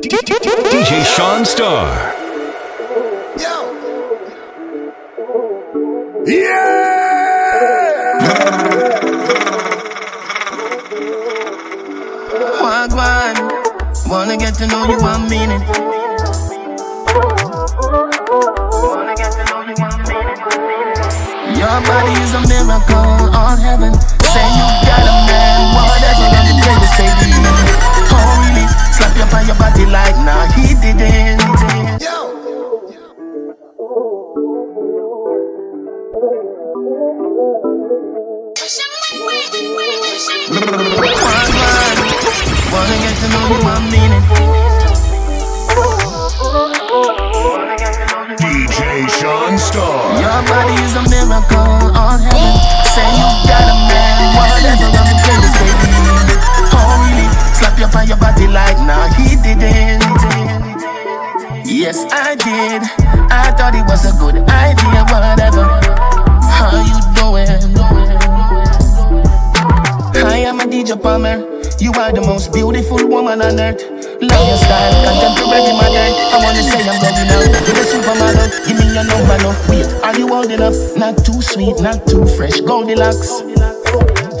DJ Shaun Starr. Yo. Yeah. Wagwan, wanna get to know you, one minute. Wanna get to know you, one minute. Your body is a miracle, all heaven. Say you got a man, You on your body like nah, he didn't. Yo. Wagwan, wanna get to know one minute. DJ Shaun Starr. Your body is a miracle, all heaven. On your body like nah, he didn't. Yes, I did. I thought it was a good idea, whatever. How you doing? I am a DJ Palmer. You are the most beautiful woman on earth. Love your style, contemporary modern. I wanna say I'm going You're a supermodel. Give me your number, no. Wait, are you old enough? Not too sweet, not too fresh. Goldilocks.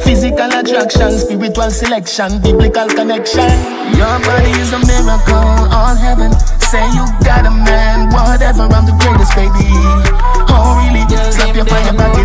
Physical attraction, spiritual selection, biblical connection. Your body is a miracle, all heaven. Say you got a man, whatever. I'm the greatest, baby. Oh really? Slap your on your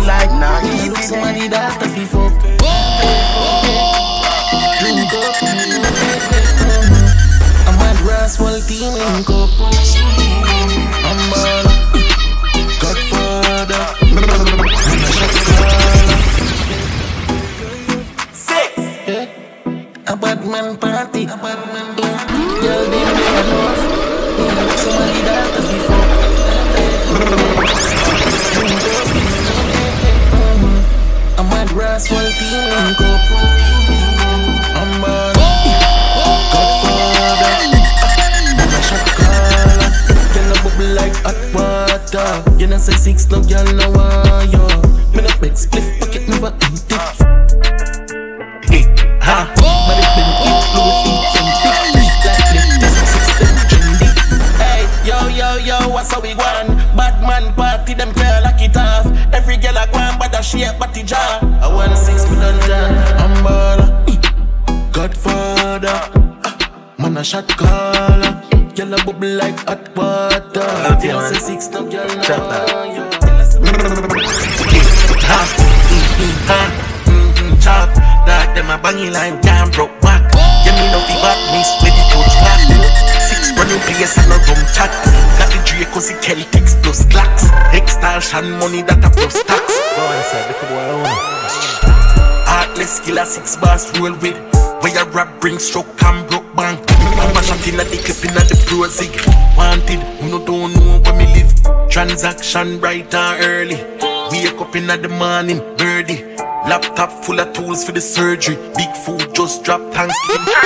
Extortion money that a plus tax. Go inside, look at boy, Heartless killer six bars roll with. Where you rap bring stroke and broke bank. I'm a shot in the clip in the pro zig. Wanted, who no don't know where me live. Transaction bright and early. Wake up in the morning, birdie. Laptop full of tools for the surgery. Big food just drop Thanksgiving.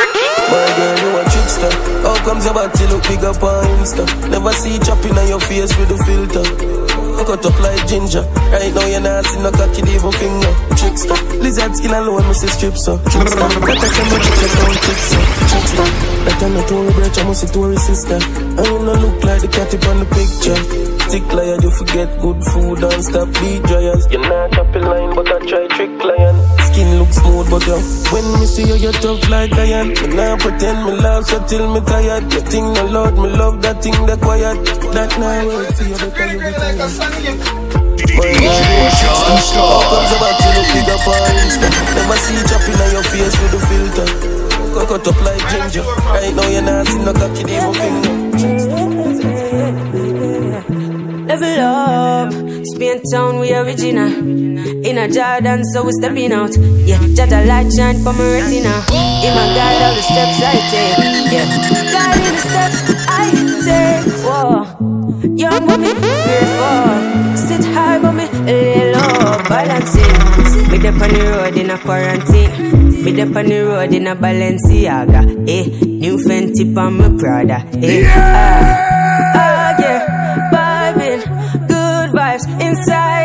My girl, you a trickster. How comes your body look big up on Insta? Never see chopping on your face with a filter. I cut up like ginger. Right now you're not seeing no cocky devil finger. Trickster. Lizard skin alone, me see strips so. Trickster. Better come and check down trickster. Trickster. Better not to breach, I must see Tory sister. I not look like the cat on the picture. Tick lion, you forget good food and stop beat dryers. You're not chopping line, but I try trick lion. Skin look smooth, but yo, when me see you, you're tough like iron. Me nah pretend me love, so till me tired. You think no loud, me love that thing that quiet. That now work for you, better you be tired. DJ Shaun Starr. Comes about you look big up on Insta. Never see you chopping on your face with a filter. Cut cut up like ginger. Right now you're not seeing no cocky demo finger. Level up, Spain town, we original. In a Jordan, so we stepping out. Yeah, Jada light shine for my retina. In my guide, all the steps I take. Yeah, guide in the steps I take. Whoa, young woman, grateful. Sit high, but me lay low, balancing. Me dep on the road in a quarantine. Me dep on the road in a Balenciaga. Eh, new Fenty on my Prada. Eh, ah, ah, yeah, vibing, good vibes inside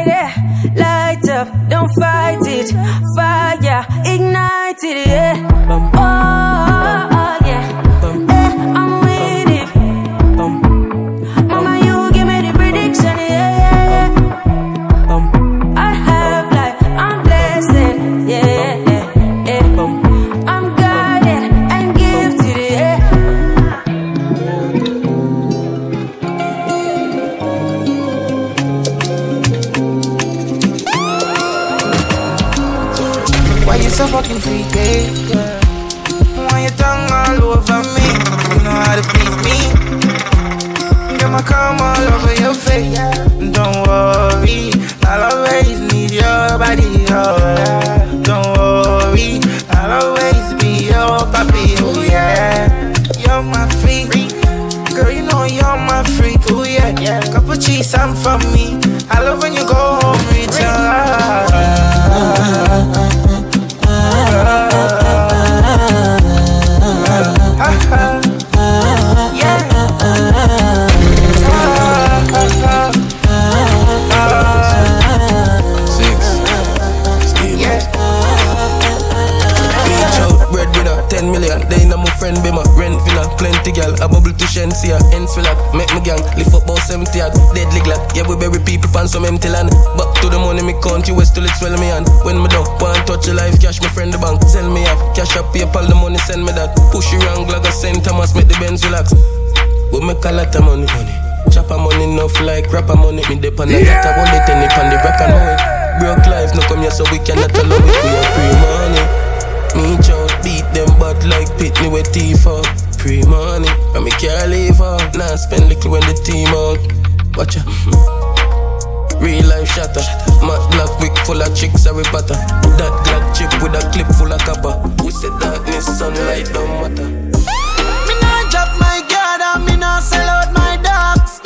PayPal the money send me that Push it wrong like a St. Thomas make the Benz relax We make a lot of money, money Chopper money enough like rapper money Me dip on the want it and it on the rock and it Broke life, no come here so we cannot allow it We are free money me chow, beat them bad like Pitney with teeth out. Pre money, and me can't leave out. Now spend little when the team out. Watch ya. Real life shatter. Matt black wig full of chicks, Harry Potter. That Glock chip with a clip full of copper. Who said darkness, sunlight don't matter? Me not drop my guard and me not sell out my dogs.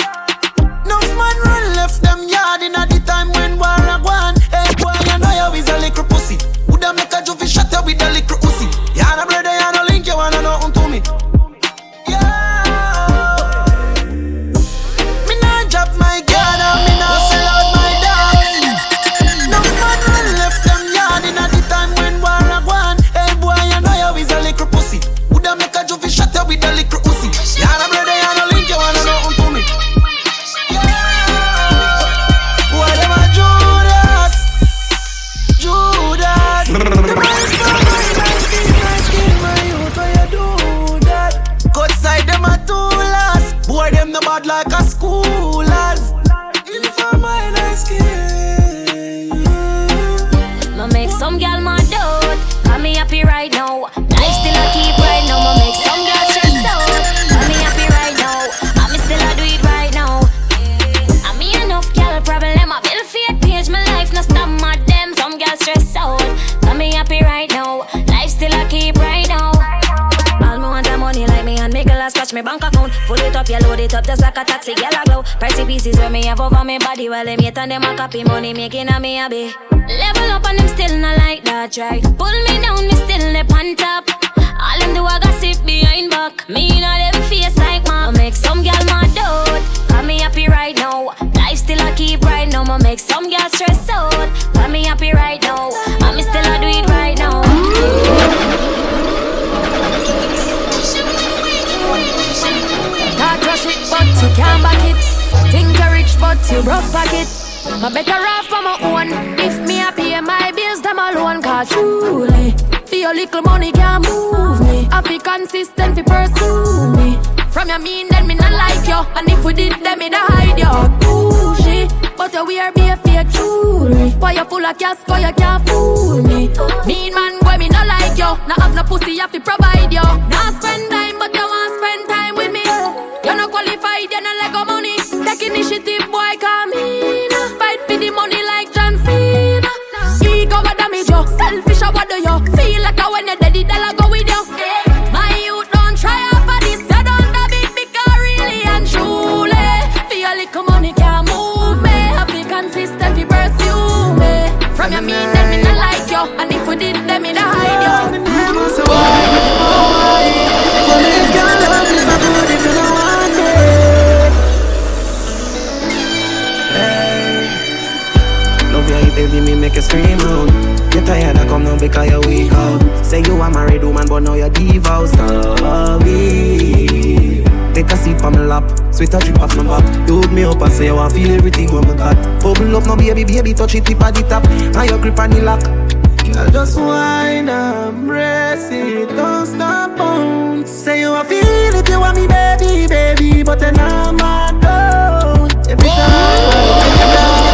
No man run left them yard in a up, you load it up just like a taxi. Girl a glow. Pricey pieces where me have over me body while them yet and them a copy money making a me happy. Level up and them still not like that try. Pull me down, me still the on top. All them do a gossip behind back. Me not them face like ma. Make some gal mad out. Got me happy right now. Life still I keep right now. Ma make some gal stress out. Got me happy right now. You can't back it. Think you rich, but you broke pocket. I better off on my own. If me I pay my bills, them alone. Cause truly, your little money can't move me. I be consistent, fi pursue me. From your mean, then me not like you. And if we did, then me not hide you. Bougie, but you wear be a fake jewelry. Why you full of cash, cause you can't fool me. Mean man, boy, me not like you. Not have no pussy, have to provide you. Now spend time, Do you? Feel like a when you're dead, the dollar go with you. My youth don't try out for this. You don't have it because really and truly. Feel like money can't move me. Happy consistent, you pursue me. From your mean, then me not like you. And if we did, then me not hide you. Baby, me make you scream out. You tired, I come now because you weak out. Say you a married woman, but now you're divorced. Oh, Sorry. Take a seat on my lap, sweet a drip off my back. You hold me up and say you want feel everything when me got. Bubble up, no baby, baby, touch it tip at the top. Now your grip on the lock. Girl, just whine and press it, don't stop bounce. Say you want feel it, you want me, baby, baby, but then I'm my don't. Oh. Every time, every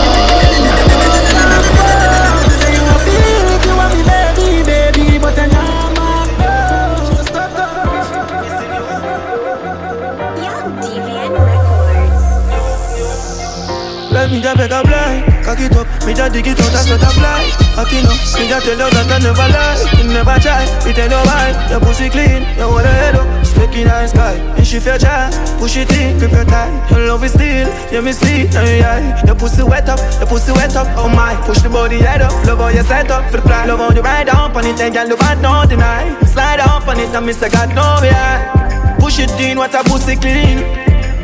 Cock it up, me da dig it out, that's what I fly. Hacking up, me da tell you that I never lie. You never try, me tell you why. Your pussy clean, you your head up. Speaking high sky, and she feel shy. Push it in, grip your tie. Your love is still, yeah me see, now you eye. Your pussy wet up, your pussy wet up. Oh my, push the body head up. Love how you set up for the plan. Love how you ride up on it, and girl, you bad no deny. Slide up on it, and say God no yeah. Push it in, what a pussy clean.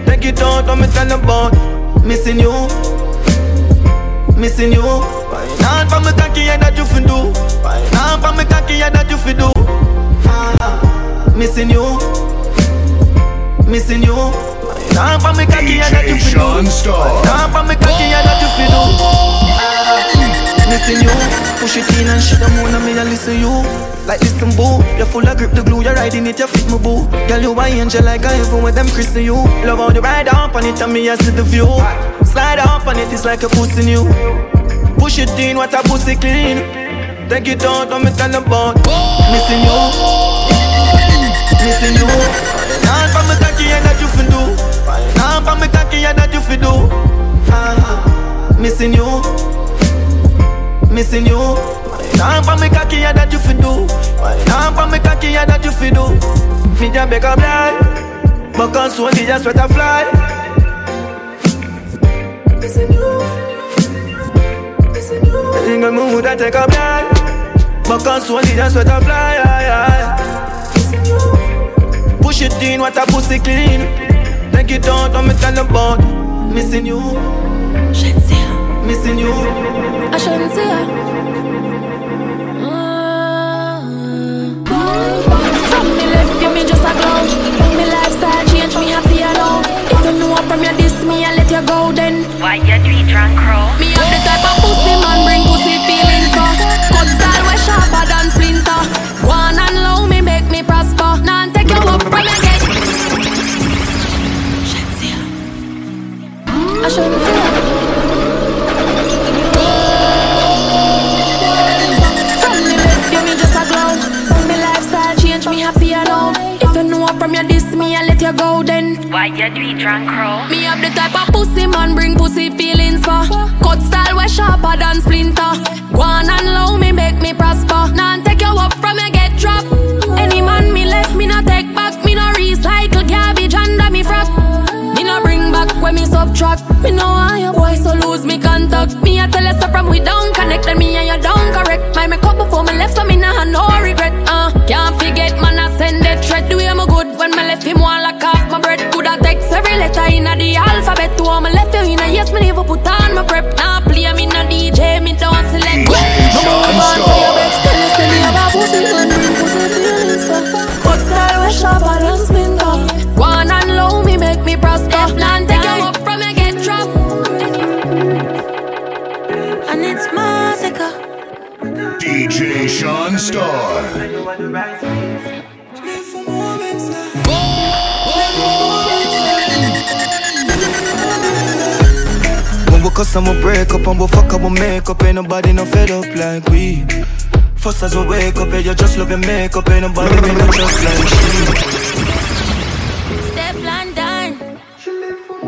Take it out, don't me tell about missing you, missing you. Why not for me cocky, yeah that you fi do. Why not for me cocky, yeah that you fi do. Ah, missing you, missing you. Why not for me cocky, yeah that you fi do. Shaun Starr. Why not for me cocky, yeah that you fi do. Ah, missing you. Push it in and shit, I'm on me and listen you. Like listen boo, you're full of grip, the glue, you're riding it, you fit me boo. Girl, you a angel like I even with them christen you. Love how you ride up on it, and me I see the view. Slide up on it, it's like a pussy new. Push it in, what a pussy clean. Take it out, don't me tell about missing you, missing you. Not for me cocky, and that you fi do. Not for me cocky, and that you fi do. Ah, missing you, missing you. Now for me cocky, yeah, that you fi do. Now for me cocky, yeah, that you fi do. Me just beg a blind, but can soon me just sweat a fly. Missing you, missing you. Single mood I take a blind, but can soon me just sweat a fly. Missing you. Push it in, what a pussy clean. Take it out, don't me tell about missing you, missing you. I shouldn't see her. From me left you, me just a glow. When me lifestyle change, me happy alone. If you know what from your diss me, I let you go then. Why you do it drunk crow? Me have the type of pussy man bring pussy feelings for. Cut style way sharper than splinter. One and low me make me prosper. Now take you up from your get. I shouldn't feel. You go then. Why you do it drunk crow? Me have the type of pussy man bring pussy feelings for. Cut style way sharper than splinter. One and low me make me prosper. Now take you up from your get drop. Any man me left me no take back. Me no recycle garbage under me frock. Me no bring back when me subtract. Me know why your boy so lose me contact. Me I tell you so from we don't connect and me and you don't correct. My make up before me left so me nah no regret. Uh, can't forget man I send that thread. Do him good when me left him one lock off my bread. Coulda text every letter in the alphabet. To all me left you in a yes me never put on my prep. Nah play me no DJ me don't select. DJ Me Sean move on to your vex. Tell you say me have a pussy man bring pussy feelings for. Cut style way sharper than splinter. One and low me make me prosper. Now take you up from your get dropped. And it's massacre. DJ Shaun Starr. When we cuss, I'ma break up and we fuck up, we make up. Ain't nobody no fed up like we. First as we wake up, yeah, you just love your makeup. Ain't nobody me no just like she. Step London.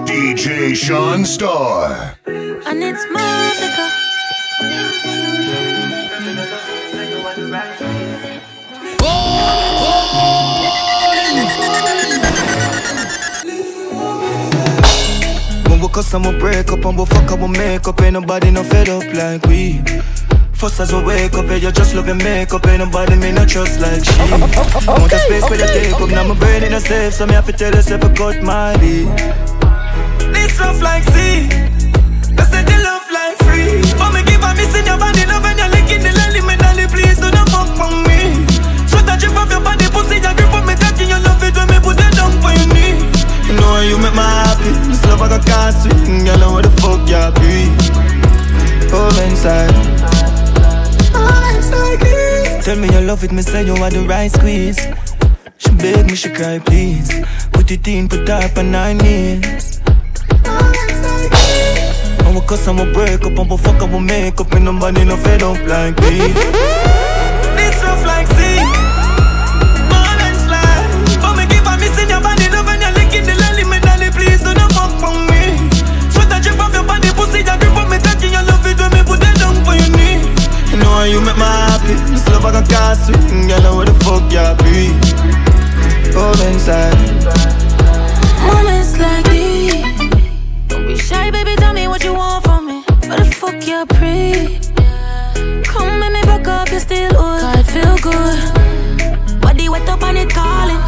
DJ Shaun Starr. And it's massacre. When we cuss, I'ma break up and we fuck up, we make up. Ain't nobody no fed up like we. First as we wake up, yeah, you just love your makeup. Ain't nobody me no trust like she. I want a space where you take up, now my brain in a safe, so me have to tell yourself I cut my lead. This love like sea, that's the love like free. But me keep on missing your body, love and you're licking the lily, know you make me happy, this love I got can't swing, you know what the fuck you be. Over inside. Tell me you love it, me say you are the right squeeze. She beg me, she cry, please. Put it in, put up on nine knees. We cuss we break up we fuck we make up. And nobody no fed up like me. want you make me happy. This love I can cast swing, girl, where the fuck you be? Go inside. Moments like these, don't be shy, baby. Tell me what you want from me. Where the fuck you pre? Come make me back up, you still old. God feel good. Body wet up and it calling.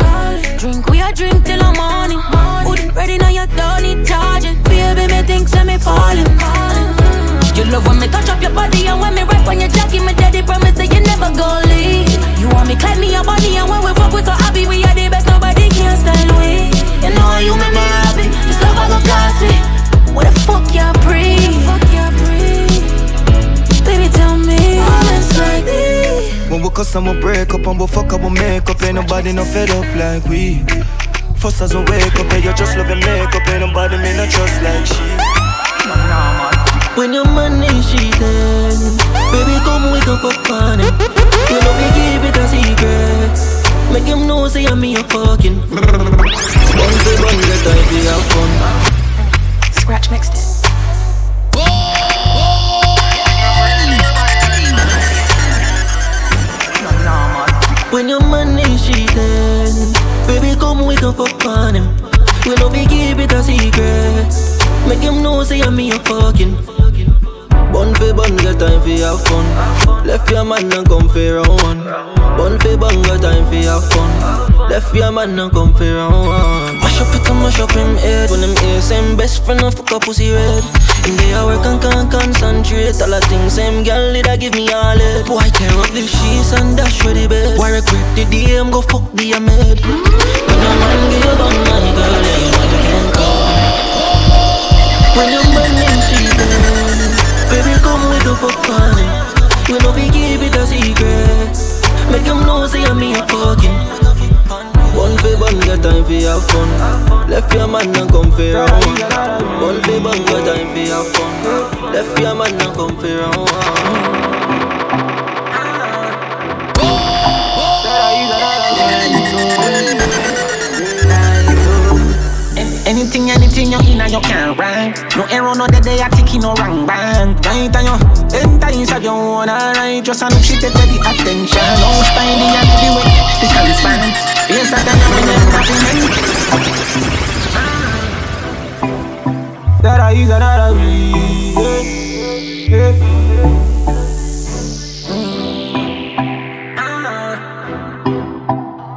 Drink, we a drink till the morning. Food ready now, you don't need charging. Baby, me think, say me falling. You love when me touch up your body and when me When we cuss and break up and we fuck up we make up Ain't nobody no fed up like we. First as we wake up and you just love your makeup. Ain't nobody me not trust like she. When your man is cheating Baby come wake up up on him You know we keep it a secret. Make him know say I'm me a fucking. Bun for bun get time to have fun. Scratch mixed When your man is cheating Baby come wake up up on him. We know we keep it a secret. Make him know say I'm me a fucking. Bun for bun, get time for have fun. Left your man and come for round one Bun for bun, get time for have fun. Left your man and come for round one Mash up it and mash up him head. When him hear same best friend and fuck a pussy red. In the hour can can't concentrate. All the things same girl did I give me all it. Boy tear up the sheets and dash for the bed Why regret the DM go fuck the maid When a man give gun my girl yeah, you know you can't come When your man is cheating Baby, come with the fuck on. We know we keep it a secret. Make him know say I'm me a fucking. One for bun, get time for have fun. Left your man and come for round. One for bun, get time for have fun. Left your man and come for round. Anything, anything you in and you can't rank. No error, no dead, they are ticking no wrong bang Right and you enter inside your own alright Just a look, she take the attention. No style, the and way The can span Face that and you never nothing That I use that I yeah.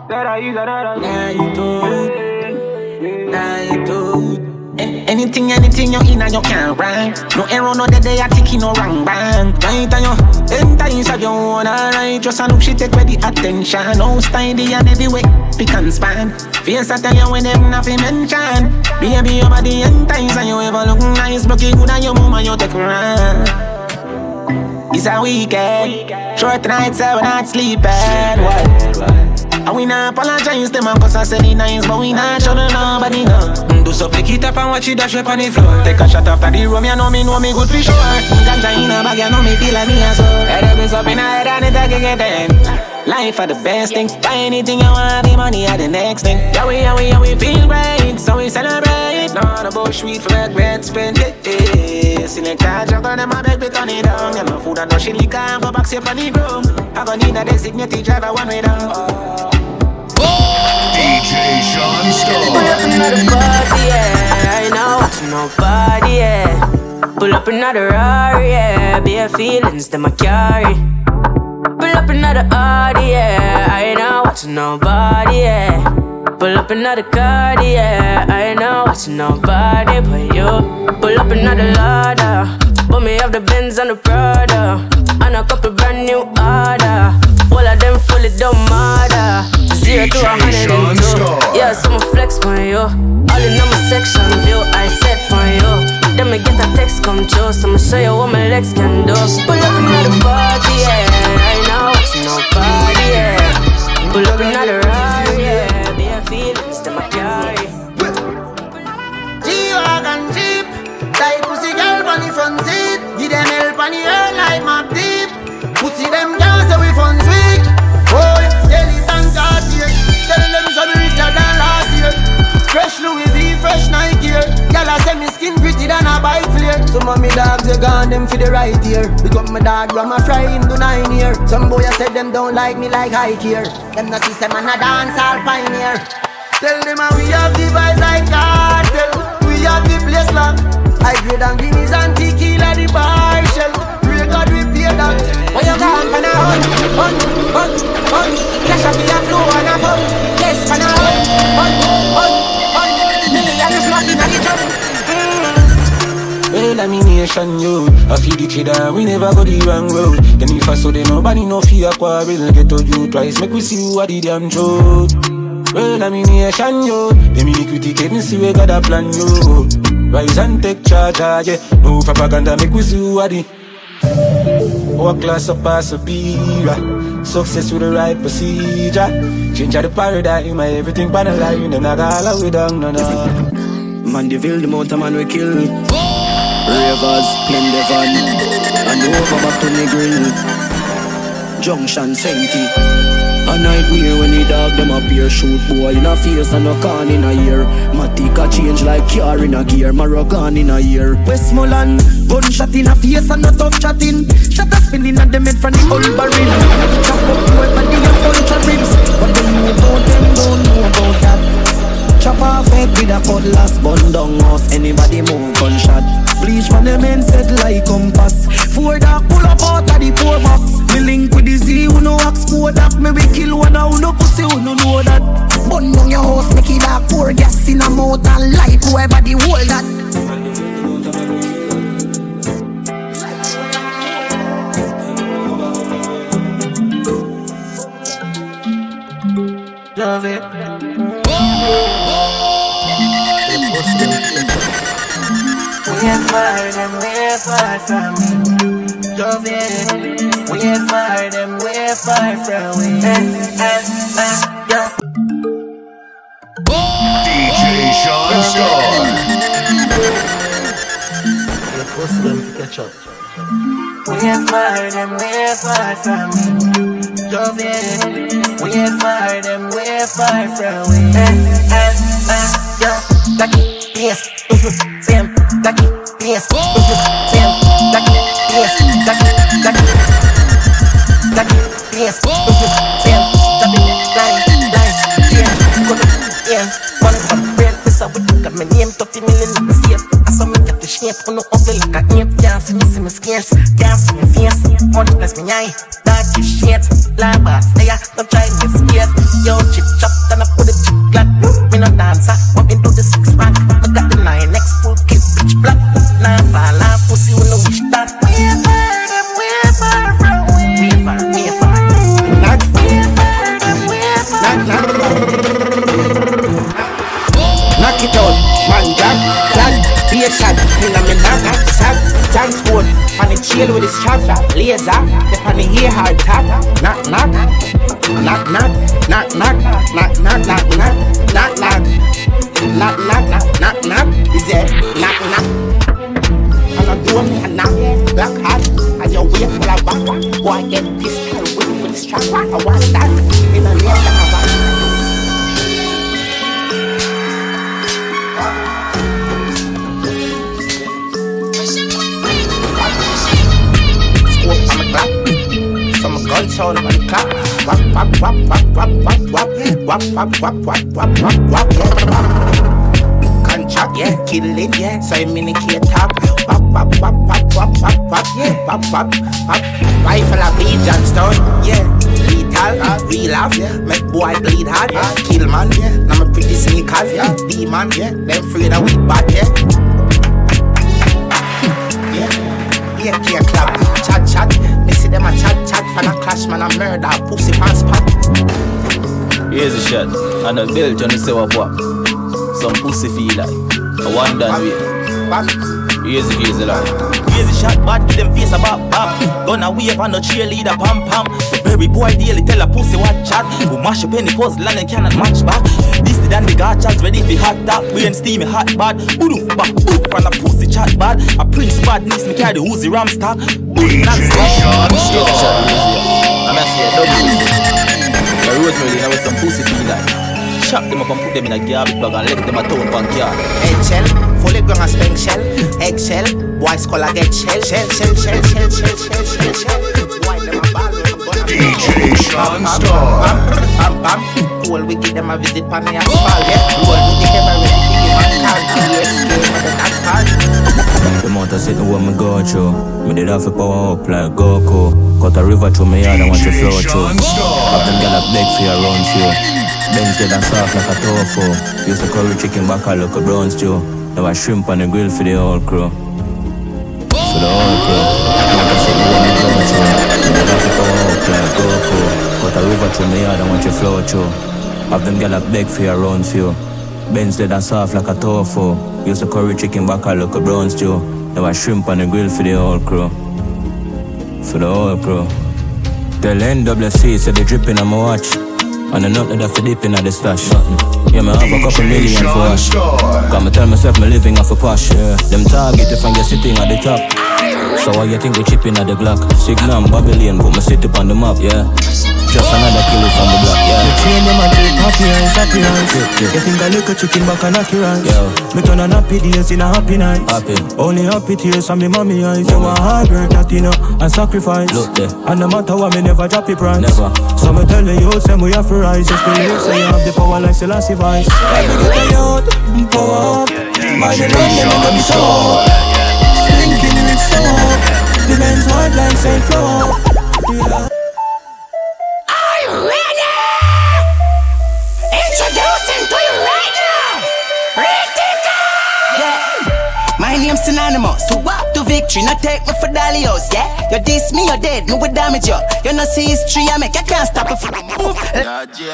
That I use that I Anything, anything you in and you can't rank No error, no dead, they are ticking no wrong bang Right and you enter inside your own alright. Just a look, she take the attention. No style, and every way Pick and span. Face that tell you when them nothing mention. Baby, your body entice And you ever look nice. It good and your mama you take run It's a weekend. Short nights, so we not sleeping. What? And we not apologize them and cause I said it nice But we not show them nobody no. Mm, do so pick it up and watch it dash up on the floor. Take a shot after the room, you know me, know me good for sure. Ganja in a bag, you know me feel like me as well Head up is up in a head and it a get in Life are the best thing. Buy anything you want, the money are the next thing. Yeah we, yeah we, yeah we feel great So we celebrate. No, the bush sweet for that bread spend it yeah. Select a juggle, them a beg me turn it down. Yeah, no food and no shit, liquor and go back safe on the room I gon' need a designated driver one way down DJ Shaun Pull up another party, yeah. I know it's nobody, yeah. Pull up another Rari, yeah. Bare feelings that I carry. Pull up another Audi, yeah. I know it's nobody, yeah. Pull up another car, yeah. I know it's nobody but you. Pull up another Lada. Put me off the Benz and the Prada. And a couple brand new order. All of them fully don't matter. Zero to a DJ hundred Sean and two. Yeah, so I'ma flex on you. All in on my section view, I set for you. Then me get a text come true, so I'ma show you what my legs can do. Pull up another party, yeah. I know it's nobody, yeah. Pull up another Rari, yeah. Bare feelings that I carry. G-Wagon Jeep Tight pussy girl on the front seat Give them help on the air like my deep Pussy them girls say we fun Fresh Louis V, fresh Nike gear Girl I say me skin pretty than a bike flare. Some of me dogs they gone them for the right ear. Big up my dog Rama fry him to nine year. Some boy I said them don't like me like high gear. Them not see say man a dance all pioneer. Tell them how we have the vibes like cartel. We have the place locked. I grade and guineas and tequila the bar shell. We pay that When you gone for now, pressure be a flow and a pump. Well, lamination, yo. I feel the kid and we never go the wrong road. Then if I saw them, nobody no fear quarrel. Get to you twice, make we see who are the damn truth. Well, lamination, yo. Them iniquity get me see we got a plan, yo. Rise and take charge, ah, yeah. No propaganda, make we see who are the Our class up as a superior. Success with the right procedure. Change the paradigm, my everything pan a line. Then I got all the way down, no, no. Mandeville, the mountain man we kill Ravers, Glendevon And over back to the grill. Junction Senti A nightmare when the dog them appear Shoot boy. In a face and a can in a ear. Matika change like car in a gear. Moroccan in a ear Westmoreland Gunshot in a face and no tough chatting. Shot a spinning at them head from the old barrel Chop up boy body and culture ribs What they know about them don't know about that. Chop off head with a cutlass Bun down house, anybody move gunshot Bleach from the men set like compass. Four dark pull up out of the poor box. Me link with the Z, who no ask Kodak Me we kill one, who no pussy, who no know that. Bun down your house, make it dark. Pour gas in a mouth and light whoever the hold that. Love it. Ain't fire them, we ain't far from me. Love it. We ain't fire them, we ain't far from me. Eh, eh, eh, yeah. DJ Shaun Starr. Pussy them to catch up. We ain't fire them, we ain't far from me. Love it. We ain't fire them, we ain't far from me. Eh, eh, eh, yeah. Lucky, yes. pants. If you feel it, dance, like it, like it, like it, dance. If you feel it, like it, yeah, go to yeah. One of the bread, this I would look at my name, 30 million niggas here. I saw me get the shape on the other like I am. Down, see me, see me scarce, down, see me fierce. On the me eye, like shit. Lie, but stay, don't try me scared. Yo, chip chop, then I put it chip like me no dancer. What me the six pack? deal with this chop. Laser, step on me here hard top. Knock knock, knock knock, knock knock, knock knock knock knock, knock knock, knock knock, knock knock. Is it knock knock? And I do me a knock, black hat. As you wait for a back, boy I get pissed and whip with this chop. I want that. wap, wap, wap, wap, wap, wap, wap, wap. Contract, yeah, killing, yeah, so I'm in top. Wap, wap, wap, wap, wap, wap, wap, yeah, wap, wap, wap. Rifle a beat, Johnstone, yeah. Lethal, uh, real laugh, yeah. Make boy bleed hard, yeah. Kill man, yeah. Now my pretty sneakers, yeah. man yeah. Them free that we bad, yeah. Yeah, yeah, club chat, chat. Me see them a chat, chat, fan a clash, man a murder, pussy pants, pop. Here's a shot. And a belt on the say what what. Some pussy feel like. A one done way. Back. Here's a here's a line. Crazy shot bad, give them face a bop bop. Gonna wave on the cheerleader pam pam. The berry boy daily tell a pussy what chat. We mash up any puzzle and they cannot match back. This the dan the gachas ready for hot top. Brain steamy hot bad. Boof back boof on a pussy chat bad. A prince bad needs me carry the Uzi ram star. DJ Shaun Here's a shot. Star. Here's a I'm asking a double pussy. The rosemary now with some pussy feel like. Chop them up and put them in a garbage bag and left them at town bank yard. Eggshell, fully grown as spank shell. Eggshell, boys call a get shell. Shell, shell, shell, shell, shell, shell, shell, shell. Boy, them a ball, I'm gonna DJ Shaun Starr. Bam, bam, Cool, we give them a visit, pan, and fall, yeah. Roll with the camera, we give them a call. Yes, give them a call mother said, no, I'm a god. through. Me did have to power up like Goku. Cut a river through me yard and watch it flow through. Have them gyal a beg for your run few. Benz dead and soft like a tofu. Use the curry chicken back a look a brown stew. Now I shrimp on the grill for the whole crew. For the whole crew. I said, you want me go through. Me did have to power up like Goku. Cut a river through me yard and watch it flow through. Have them gyal a beg for your run few. Benz dead and soft like a tofu. Use the curry chicken back a look a brown stew. Now I shrimp on the grill for the whole crew. For the whole crew. Tell NWC say they dripping on my watch. And I nothing that for dip in the stash. Yeah, me have a couple million for wash. Come tell myself me living off a posh. Yeah. Them target if I'm sitting at the top. So why you think we chipping at the Glock? Signal Babylon, put my city on the map, yeah. Just another killer from the block, yeah. The chain them a drip happy eyes, happy eyes. You think I lick a chicken back and your? Yo. Me turn on happy days in a happy night. Happy. Only happy tears from me mommy eyes. You a hard work that you know and sacrifice. Look there. And no matter what, me never drop the price. Never. So me tell you, say we have to rise. Just believe, say you have the power like Selassie Vice. Every get a youth, power up. By the Lord, them gonna be show up. Slinking with so. The men's hard like Saint Flow. Yeah. Name's synonymous to walk to victory, not take me for Dalios, yeah? You diss me, you're dead, me will damage you. You know see history, I make you can't stop it from move.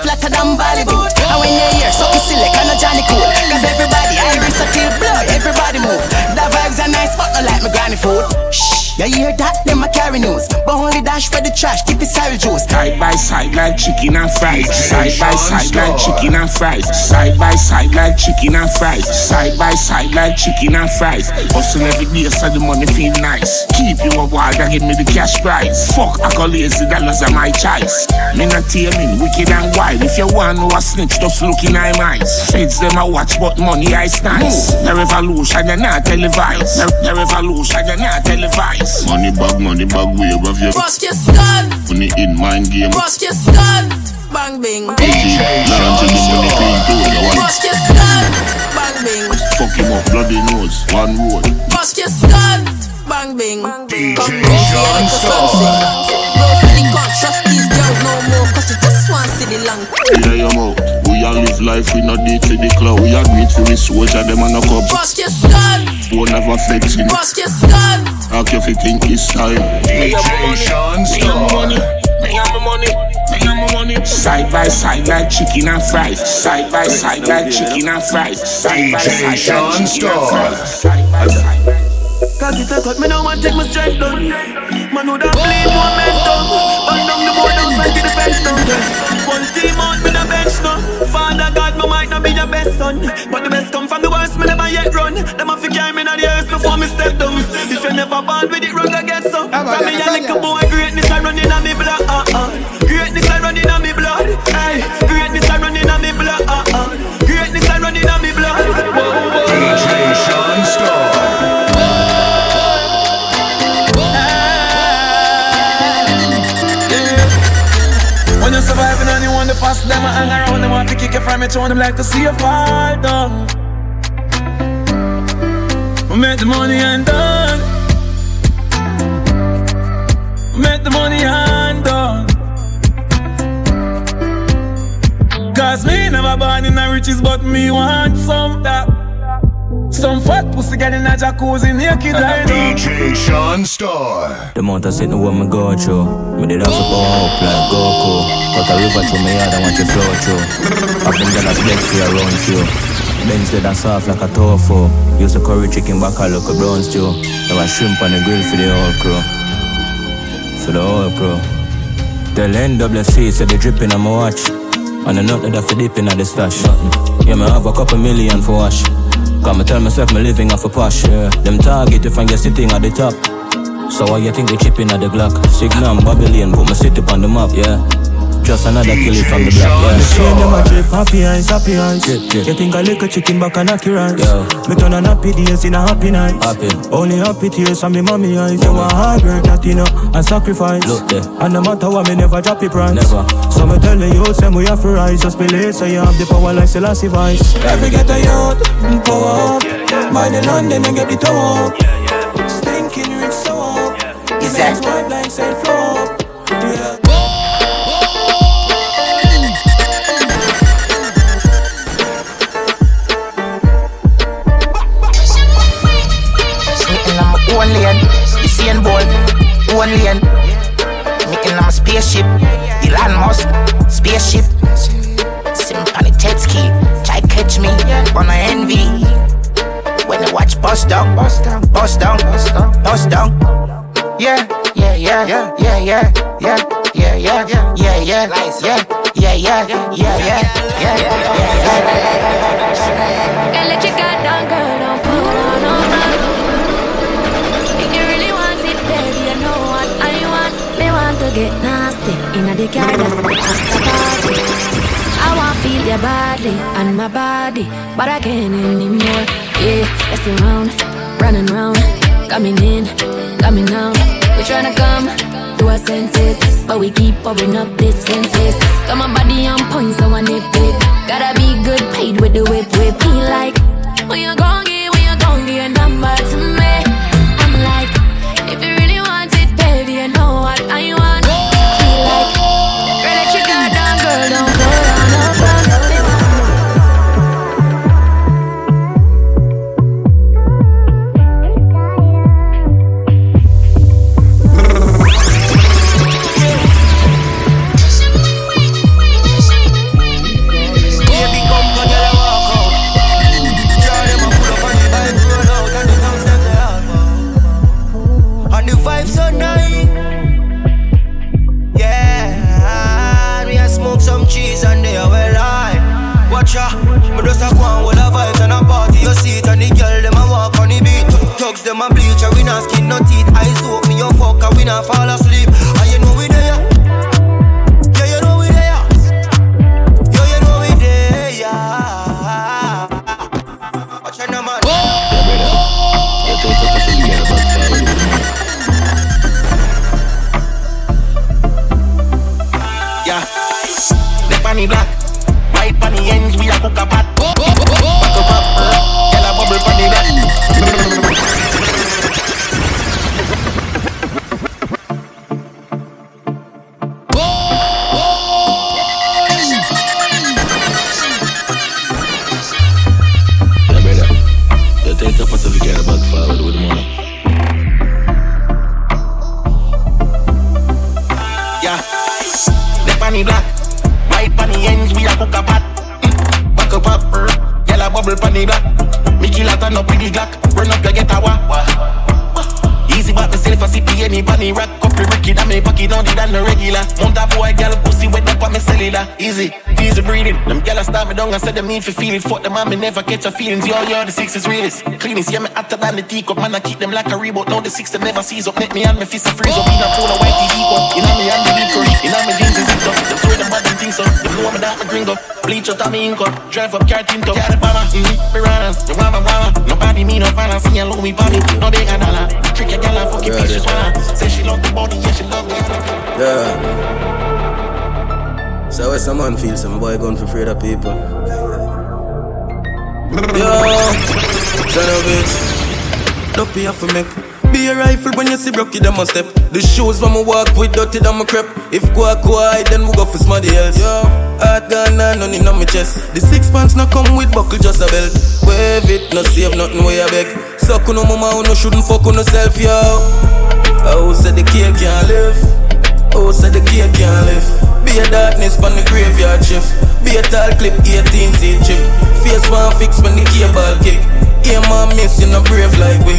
Flatter than Bollywood. And when you hear something silly, kind of Johnny Cool. Cause everybody, Iris a till blood, everybody move. The vibes are nice, but not like my granny food. Shh. Yeah you hear that? Them a carry news. But only dash for the trash, keep it sorry juice. Side by side like chicken and fries. Side by side like chicken and fries. Side by side like chicken and fries. Side by side like chicken and fries. Hustle every day so the money feel nice. Keep you a wild and give me the cash prize. Fuck accolades, the dollars are my choice. Me not taming, wicked and wild. If you want know a snitch, just look in my eyes. Feds them a watch, but money I nice. The revolution, you not televised. The, the revolution, you not televised. Money bag, money bag, wave of your Rock your skull, money in mind game. rock your skull, bang bing. Launching the money clean too. You want Rock your skull, bang bing. fuck him up, bloody nose, one road. Rock your skull, bang bing. Come roll for your little something. Roll for the can't trust no more, cause you just want see the long. Hear your mouth. We all live life, we not date to the cloud. We admit for we soldier, them and no cup. Rock your skull, Won't never flexing. rock your skull. How you fi think this time? Me and my money, me and my money, me and my money. Side by side like chicken and fries. Side by side like chicken and fries. Side by side like chicken and fries. Side by side. Cause it a cut me now and take my strength done. Man who da bleed momentum? Bang down the board outside to the fence down. One team out with a bench now Father God me might not be your best son. But the best come from the worst me never yet run. Them a fi carry me in the earth before me step down. If you never born with it I get some From me a little boy your throne, them like to see you fall down. We make the money and done. Make the money and done. Cause me never born in the riches, but me want some that. Some fat pussy get in a jacuzzi naked right now. DJ Shaun Starr. The amount of sitting what me go through. Me did have to power up like Goku. Cut a river through me yard and want to flow through. Have them gyal a beg for your run few. Benz dead and soft like a tofu. Use the curry chicken back a look a brown stew. Now I shrimp on the grill for the whole crew. For the whole crew. Tell NWC say they dripping on my watch. And I nothing that for dipping at the stash. Yeah, me have a couple million for wash. Me tell myself me living off a posh. Yeah. Them target if I get sitting at the top. So why you think we chipping at the Glock? Signal Babylon, put my city on the map, yeah. Just another killing from the block, The chain yeah. them a drip, happy eyes, happy eyes. Drip, drip. You think I lick a chicken back and knock your eyes? Yo. Me turn on happy days in a happy night. Happy. Only happy tears from me mommy eyes. You a hard work that you know and sacrifice. Look there. And no matter what, me never drop the price. Never. So me tell you, say we have to rise. Just believe, so you have the power like Selassie Vice. Every get a youth, power up. By the land, then I get the toe up. Stinky looking rich so Exactly. My blind side flow Yeah. One lane. Me in my spaceship, Elon Musk, spaceship. Jet try catch me, on a envy. When you watch bust down, bust down, bust down, bust down, bust down. Yeah, yeah, yeah, yeah, yeah, yeah, yeah, yeah, yeah, yeah, yeah, yeah, yeah, yeah, yeah, yeah, yeah, yeah, yeah. The car, the party. I want to feel your body and my body, but I can't anymore. Yeah, it's around, running round, coming in, coming out. We tryna come to our senses, but we keep pouring up distances. Got my body on point, so I nip it. Gotta be good paid with the whip, whip. He like, when you gon' get, when you gon' get a number to Pas qui dans des dalle le regular. Monte à pour un wet up on me cellular. Easy, easy breathing Them gyal a start me down and said them need for feel it Fuck them man me never catch a feelings. Yo, yo, the six is realest. Cleanest, yeah me hotter than the teacup. Man I keep them like a reboot. Now the six them never sees up. Make me and me fist a freeze up. In a phone a white TV cut In a me and the curry In a me jeans is zipped up. Them swear them bad them think so Them know me that me gringo. Bleach out of me ink up. Drive up car tint up. Car the bomber, mm-hmm, piranhas The wama wama Nobody me no fan. I see a low me body No they got dollar. Trick a gal and fuck your bitch Say she love the body, yeah she love me Yeah. So where some man feel some boy gun for afraid of people. Yo, son of bitch. Don't pay for make. Be a rifle when you see broke them a step. The shoes when me walk with dirty, them a crep. If go a quiet, then we go for somebody else. Yo, heart gone and none in on my chest. The six pants no come with buckle, just a belt. Wave it, no save nothing where you beg. Suck on no mama, no shouldn't fuck on yourself, yo. Oh, said the kid can't live. Oh, said the kid can't live. Be a darkness on the graveyard shift. Be a tall clip, 18 seat chip. Face one fix when the cable kick. Aim and miss, you no brave like we.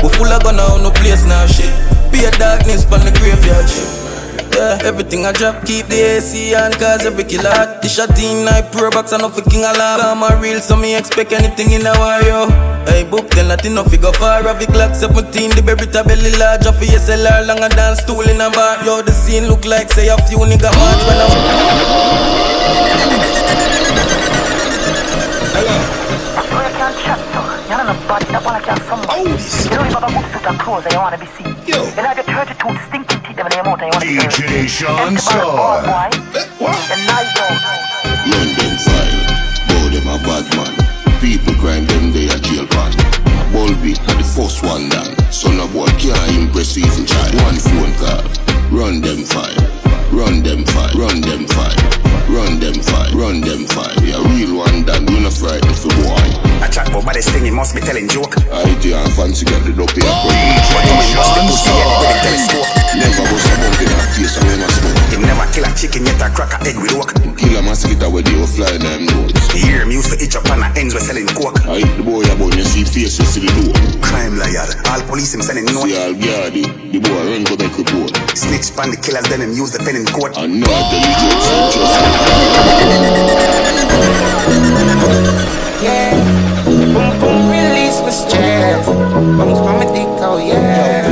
We full of gun now, no place now shit. Be a darkness on the graveyard shift. Yeah, everything I drop, keep the AC on Cause every killer The shot in I pro box and for king alarm I'm a real so me expect anything in a war yo. Hey book then Latin no figure far Have Glock 17 the baby belly large Off your SLR longer than stool in a bar. Yo the scene look like say a few nigga march when Y'all in body that wanna get some Oh, this. Don't even have a and clothes that wanna be seen. Yo. You have your 32 stinking teeth them in the amount that wanna be seen. DJ Shaun Starr. Eh, what? And now you don't. London file. Boy, them a bad man. People crime them, they are jail pan. Bulby had the first one down. Son of boy can't impress even child. One phone call. Run them file. Run them file. Run them file run them five, run them five. Yeah, real one done, we not frightened for boy. I chat about body thing, he must be telling joke. I do and fancy get the dopey up. Oh, but he must be pussy head with a telescope. Never was a bump in her face and never smoke. He never kill a chicken yet a crack a egg with work. Kill a mosquito where they will fly them notes. Hear him used to itch up on the ends with selling coke. I hit the boy about you see face you see the door. Crime liar, all police him sending note. See all guardy, the boy run go make report. Snitch pan the killers then him use the pen in court. I know I tell you jokes just Yeah, boom boom release my stress. Boom from my dick, oh yeah.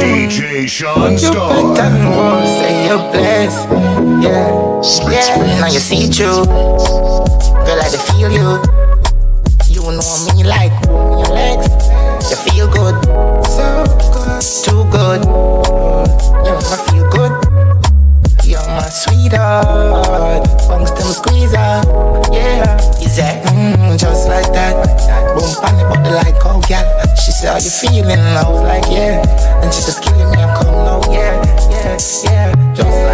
DJ Shaun Starr. You better know, say you're blessed. Yeah, yeah. Now you see through. Girl, I dey feel you. You know me like your legs. You feel good, so good, too good. Sweetheart, funks them squeezer. Yeah, is that mm, just like that? Boom, pan it, but the like, oh gal. She said, How you feeling? I was like, Yeah. And she just killing me. I'm come now, yeah, yeah, yeah, just like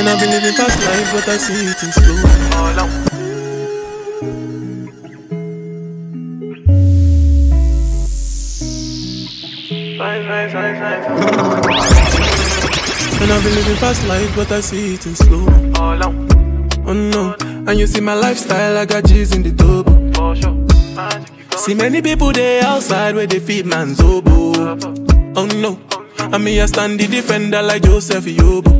And I've been living past life, but I see it in slow. And I've been living fast life, but I see it in slow. Oh no, and you see my lifestyle, I got G's in the double. See many people there outside where they feed man's oboe. Oh no, and me I stand the defender like Joseph Yobo.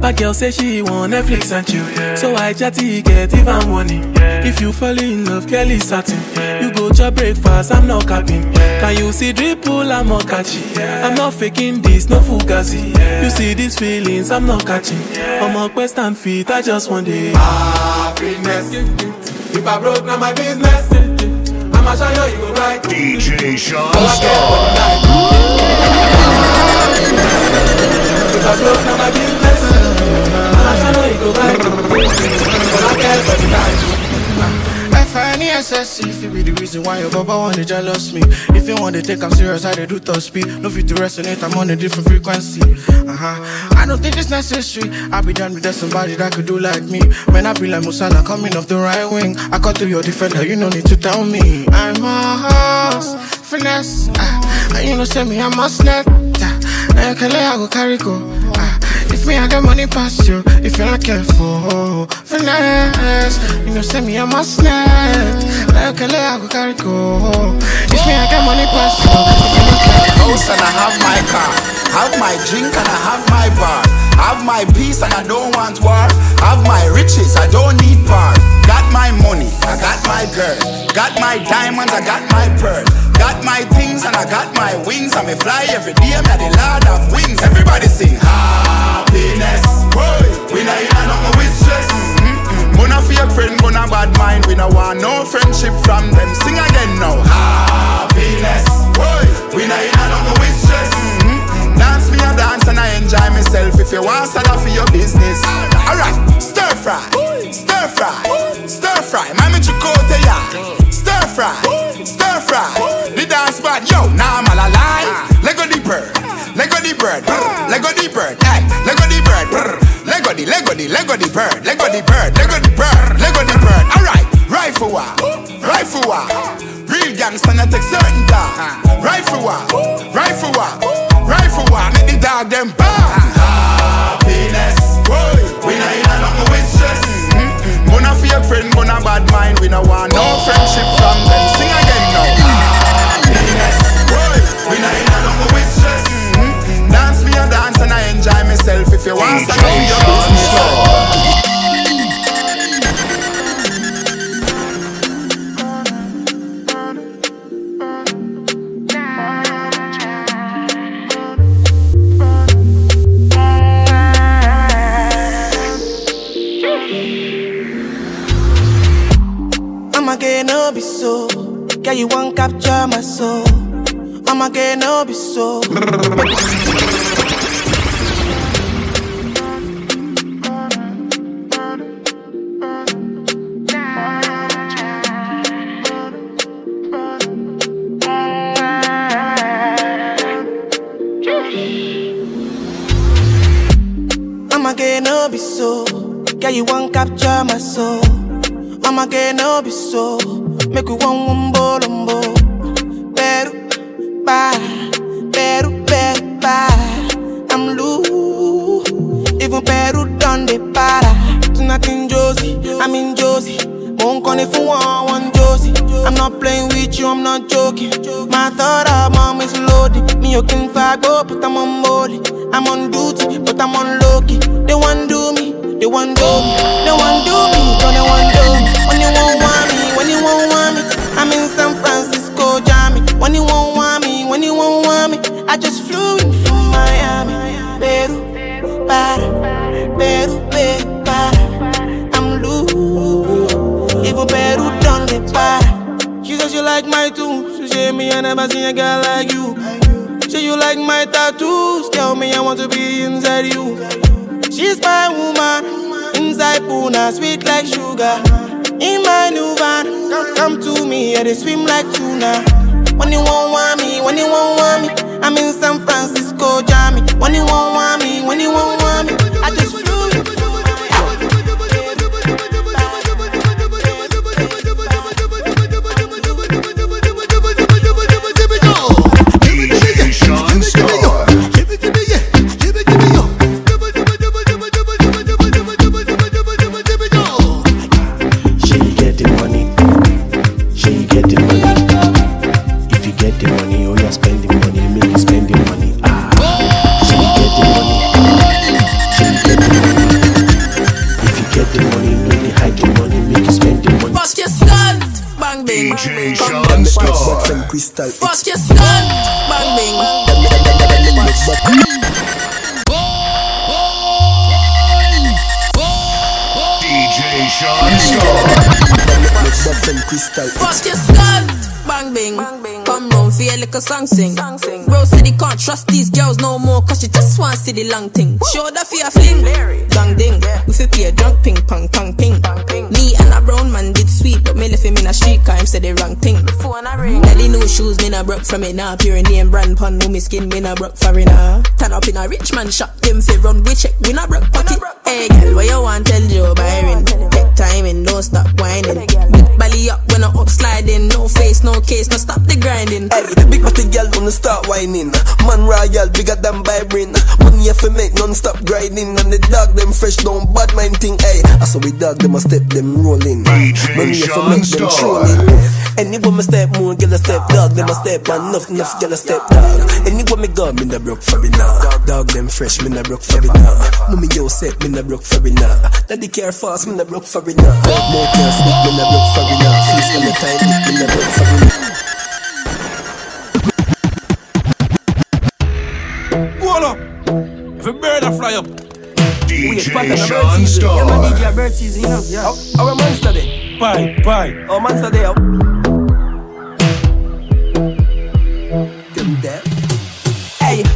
But girl say she want Netflix and chill, so I chatty get even money. If you fall in love, Kelly satin. You go to breakfast, I'm not capping. Can you see dripple? I'm not catchy. I'm not faking this, no fugazi. You see these feelings, I'm not catching. I'm on quest and feet, I just want it. Happiness. If I broke, now my business. I'ma show you, you go right. DJ Shaun If I broke, now my business. But I time. F-I-N-E-S-S if it be the reason why your baba wanna jealous me. If you wanna take I'm serious, I dey do top speed. No fit to resonate, I'm on a different frequency. Uh-huh. I don't think it's necessary. I be done with that somebody that could do like me. Man, I be like Musala coming off the right wing. I cut through your defender, you no need to tell me. I'm a horse, finesse. Uh, you know, say me, I'm a snap. Uh, now you can lay, I go carry go. Me, I got money past you. If you're not careful, finesse. You know, say me, a snap. Now you can lay, I go carry go. If me, I got money past you. If you're not careful. House and I have my car. Have my drink and I have my bar. My peace and I don't want war. Have my riches, I don't need part. Got my money, I got my girl. Got my diamonds, I got my pearl. Got my things and I got my wings. I may fly every day, I'm the lord of wings. Everybody sing happiness. We not in a nothing with stress. Mm-mm. Gonna fake friend, gonna bad mind, we no want no friendship from them. Sing again now. Happiness. We not in a no with stress. Me a dance and I enjoy myself. If you want sada for your business. Alright, stir fry, stir fry, stir fry. Mami chicote ya. Stir fry, stir fry. The dance bad, yo, now I'm all alive. Lego the bird, Lego the bird, Lego the bird, hey, Lego the bird, Lego the, Lego the, Lego the bird, Lego the bird, Lego the bird, Lego the bird. Alright, rifle war, rifle war. Real gangsta not take certain dog. Rifle war, rifle war, dog them bark. Happiness, boy, we not in a nothing with stress. Mm-hmm. Bona fake friend, bona bad mind. We no want no friendship from them. No be so. Girl, you won't capture my soul. Mama get no be so. Mama get no be so. Girl, you won't capture my soul. I'm a get no be so. Make we one one bolombo. Peru, bye. Peru, Peru, bye. I'm loose. Even Peru done the para. Tonight in Josie, I'm in Josie. Won't call if you want one Josie. I'm not playing with you, I'm not joking. My thought of mom is loaded. Me, you can fag but I'm on molly. I'm on duty, but I'm on low key. They want do me, they want do me, they want do me, don't they want do me. My tunes, she say me I never seen a girl like you. Say you like my tattoos, tell me I want to be inside you. She's my woman, inside Puna, sweet like sugar. In my new van, come, come to me, yeah, they swim like tuna. When you won't want me, when you won't want me, I'm in San Francisco, Jammy. When you won't want me, when you won't want me, I just flew Crystal Fuck your skull, bang bang. DJ Shaun. Crystal. Fuck your skull, bang bang. Come round, feel like a song sing. Bro city can't trust these girls no more, cause she just want see the long thing. Show the fear fling. Gang ding, we fi play drunk ping pong pong ping. Him in a street car, him said the wrong thing. Nelly no shoes, me na broke from it now. Pure name brand pun, no me skin, me na broke for it now. Turn up in a rich man shop, them fi run, we check, we na broke pocket. Hey girl, what you want tell Joe Byron? Take time and don't stop whining. Big belly up when I up sliding, no face, no case, no stop the grinding. Hey, big body girl wanna start whining. Man royal, bigger than Byron. Money if you make non-stop grinding. And the dog them fresh, don't bad mind thing. Hey, I saw we dog them a step them rolling. Money if you Shaun make them Starr. trolling. Any woman step more, girl a step dog, them a step and enough, enough, girl a step dog. Any woman go, me na broke for it now. Dog them fresh, me na broke for it now. Mommy yo set, me na broke for it now. Daddy care fast, me na broke for it now. More care sneak, me na broke for it now. Feast on the time, me na broke for it now. Go on. If a bird a fly up. DJ pattern a bird Shaun season. Starr. Yeah, man, DJ a bird season, you know. Yeah. How, how a monster then? pai, pai. Oh, man, Tem they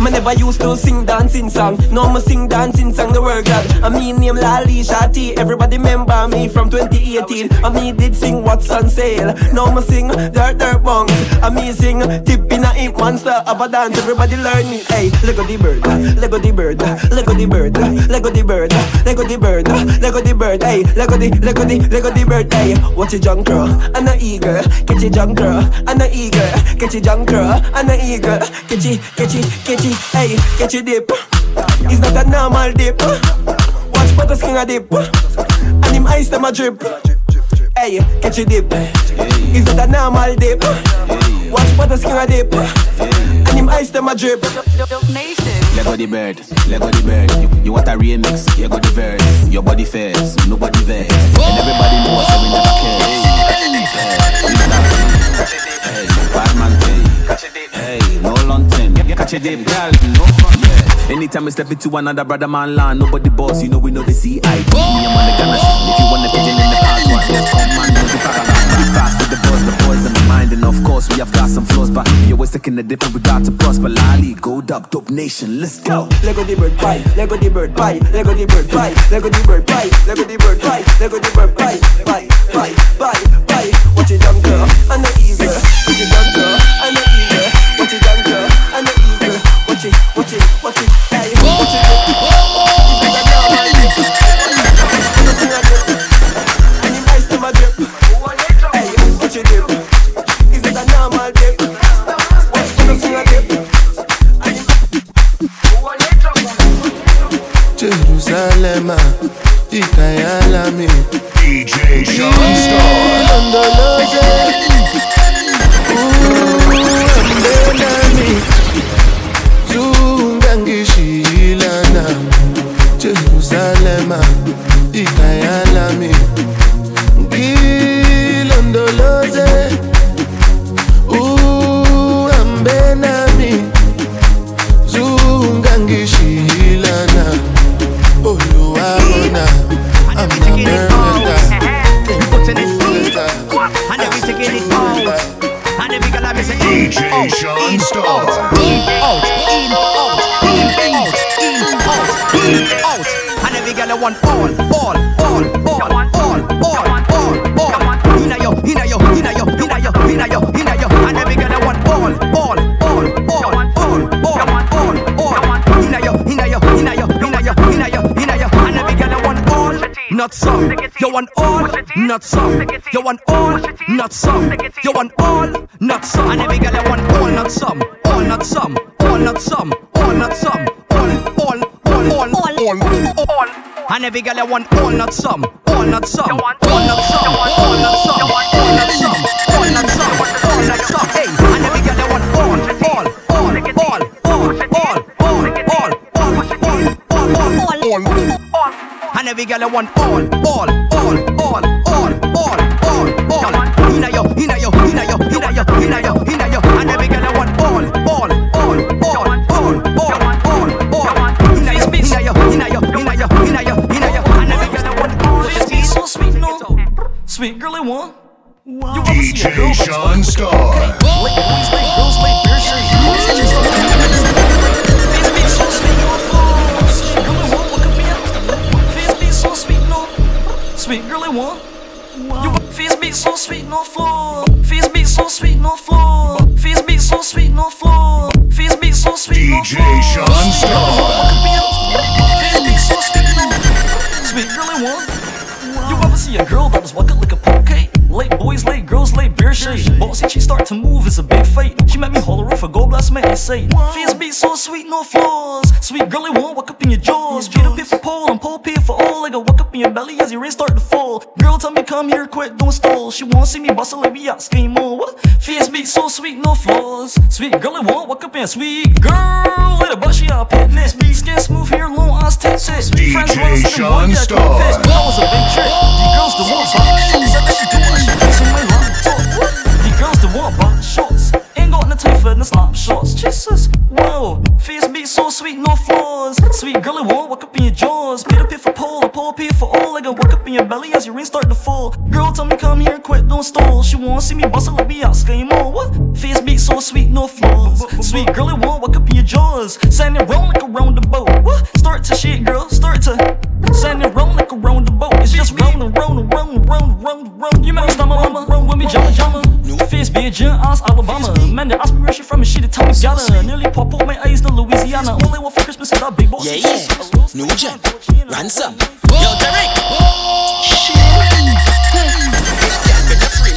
Me never used to sing dancing song. Now me sing dancing song, the word God. I mean name Lali Shati. Everybody remember me from 2018. I me did sing What's on Sale. Now me sing Dirt Dirt Bongs. I me sing Tip in a Imp Monster of a dance. Everybody learn me. Hey, Lego the bird, Lego the bird, Lego the bird, Lego the bird, Lego the bird, Lego the bird. Hey, Lego the, Lego the, Lego the bird. Hey, watch it junk girl and a eagle. Catch it junk girl and a eagle. Catch it junk girl and a eagle. Catch it, catch it, catch it. Hey, catch it dip. It's not a normal dip. Watch butter skin a dip. And him ice them a drip. Hey, catch it dip. It's not a normal dip. Watch butter skin a dip. And him ice them a drip. Let Lego the bird, let Lego the bird. You, you want a remix? You got the verse. Your body fares, nobody vex. Catch dip, no. Anytime we step into another brother man land, nobody boss. You know we know the CID. Me and the gonna If you the pigeon in the part one, come man, the fact. Be fast with the boys, the boys in my mind, and of course we have got some flaws, but we always taking the different regard to prosper. Lali, go dub, dope nation, let's go. Lego the bird pie, Lego the bird pie, Lego the bird pie, Lego the bird pie, Lego the bird pie, Lego the bird pie, pie, pie, pie, pie. Watch it down, girl, and the eagle. Watch it down, girl, and the eagle. Watch it, watch it, watch it. Hey, watch it. Gonna want all, all, all, all, all, all, all, all. Inna yo, inna yo, inna yo, inna yo, inna yo, inna yo. And then we gonna want all, all, all, all, all, all, all, all. Inna yo, inna yo, inna yo, inna yo, inna yo, inna yo. And then we gonna want all, not some. You want all, not some. You want all, not some. You want all, not some. And every girl you want. All, not some. All, not some. All, not some. And every girl you want all, not some. All, not some. All, not some. All, not some. All, not some. All, not some. All, not some. Hey, and every girl you want all, all, all, all, all, all, all, all, all, all, all, all, all. And every girl I want all, all, Ever see a girl that is walking like a poke? Late boys, late girls, late beer shade. Bossy, she start to move, it's a big fight. She met me holler roof, a go bless me, I say. Face be so sweet, no flaws. Sweet girly won't walk up in your jaws. Beat up here for pole and pole pay for all. Like a up in your belly as your race start to fall. Girl, tell me come here quick, don't stall. She wanna see me bustle like we out scream more. What? Face be so sweet, no flaws. Sweet girly won't walk up in sweet girl. Let a bushy out pitness. Skin smooth hair, long eyes, tits. DJ Friends wanna sit and Shaun one, yeah, Starr. confess. When I was a big trick, the girls the ones hot. She said that she do what she thinks in my line. Talk what? The girls the one bought shorts. Ain't got no time for the slop shorts. Jesus, whoa. Face be so sweet, no flaws. Sweet girl, it won't walk up in your jaws. Peter pit for pole, a pole pit for all. Like a walk up in your belly as your the rain start to fall. Girl, tell me come here, quick, don't stall. She wanna see me bustle like me out, scream on what? Face beat so sweet, no flaws. Sweet girl, it won't walk up in your jaws. Send it round like around the boat. What? Start to shit, girl, start to. Send it round like around the boat. It's just round and round and round and round and round and round. You might stop my mama, run with me, jama jama. Face bitch, ass Alabama. Man, they ask me where she from and she tell me Ghana. Nearly pop out my eyes to Louisiana. Only one for Christmas is that big boss. Yeah, yeah. New gen. Ransom. Yo, Derek. DJ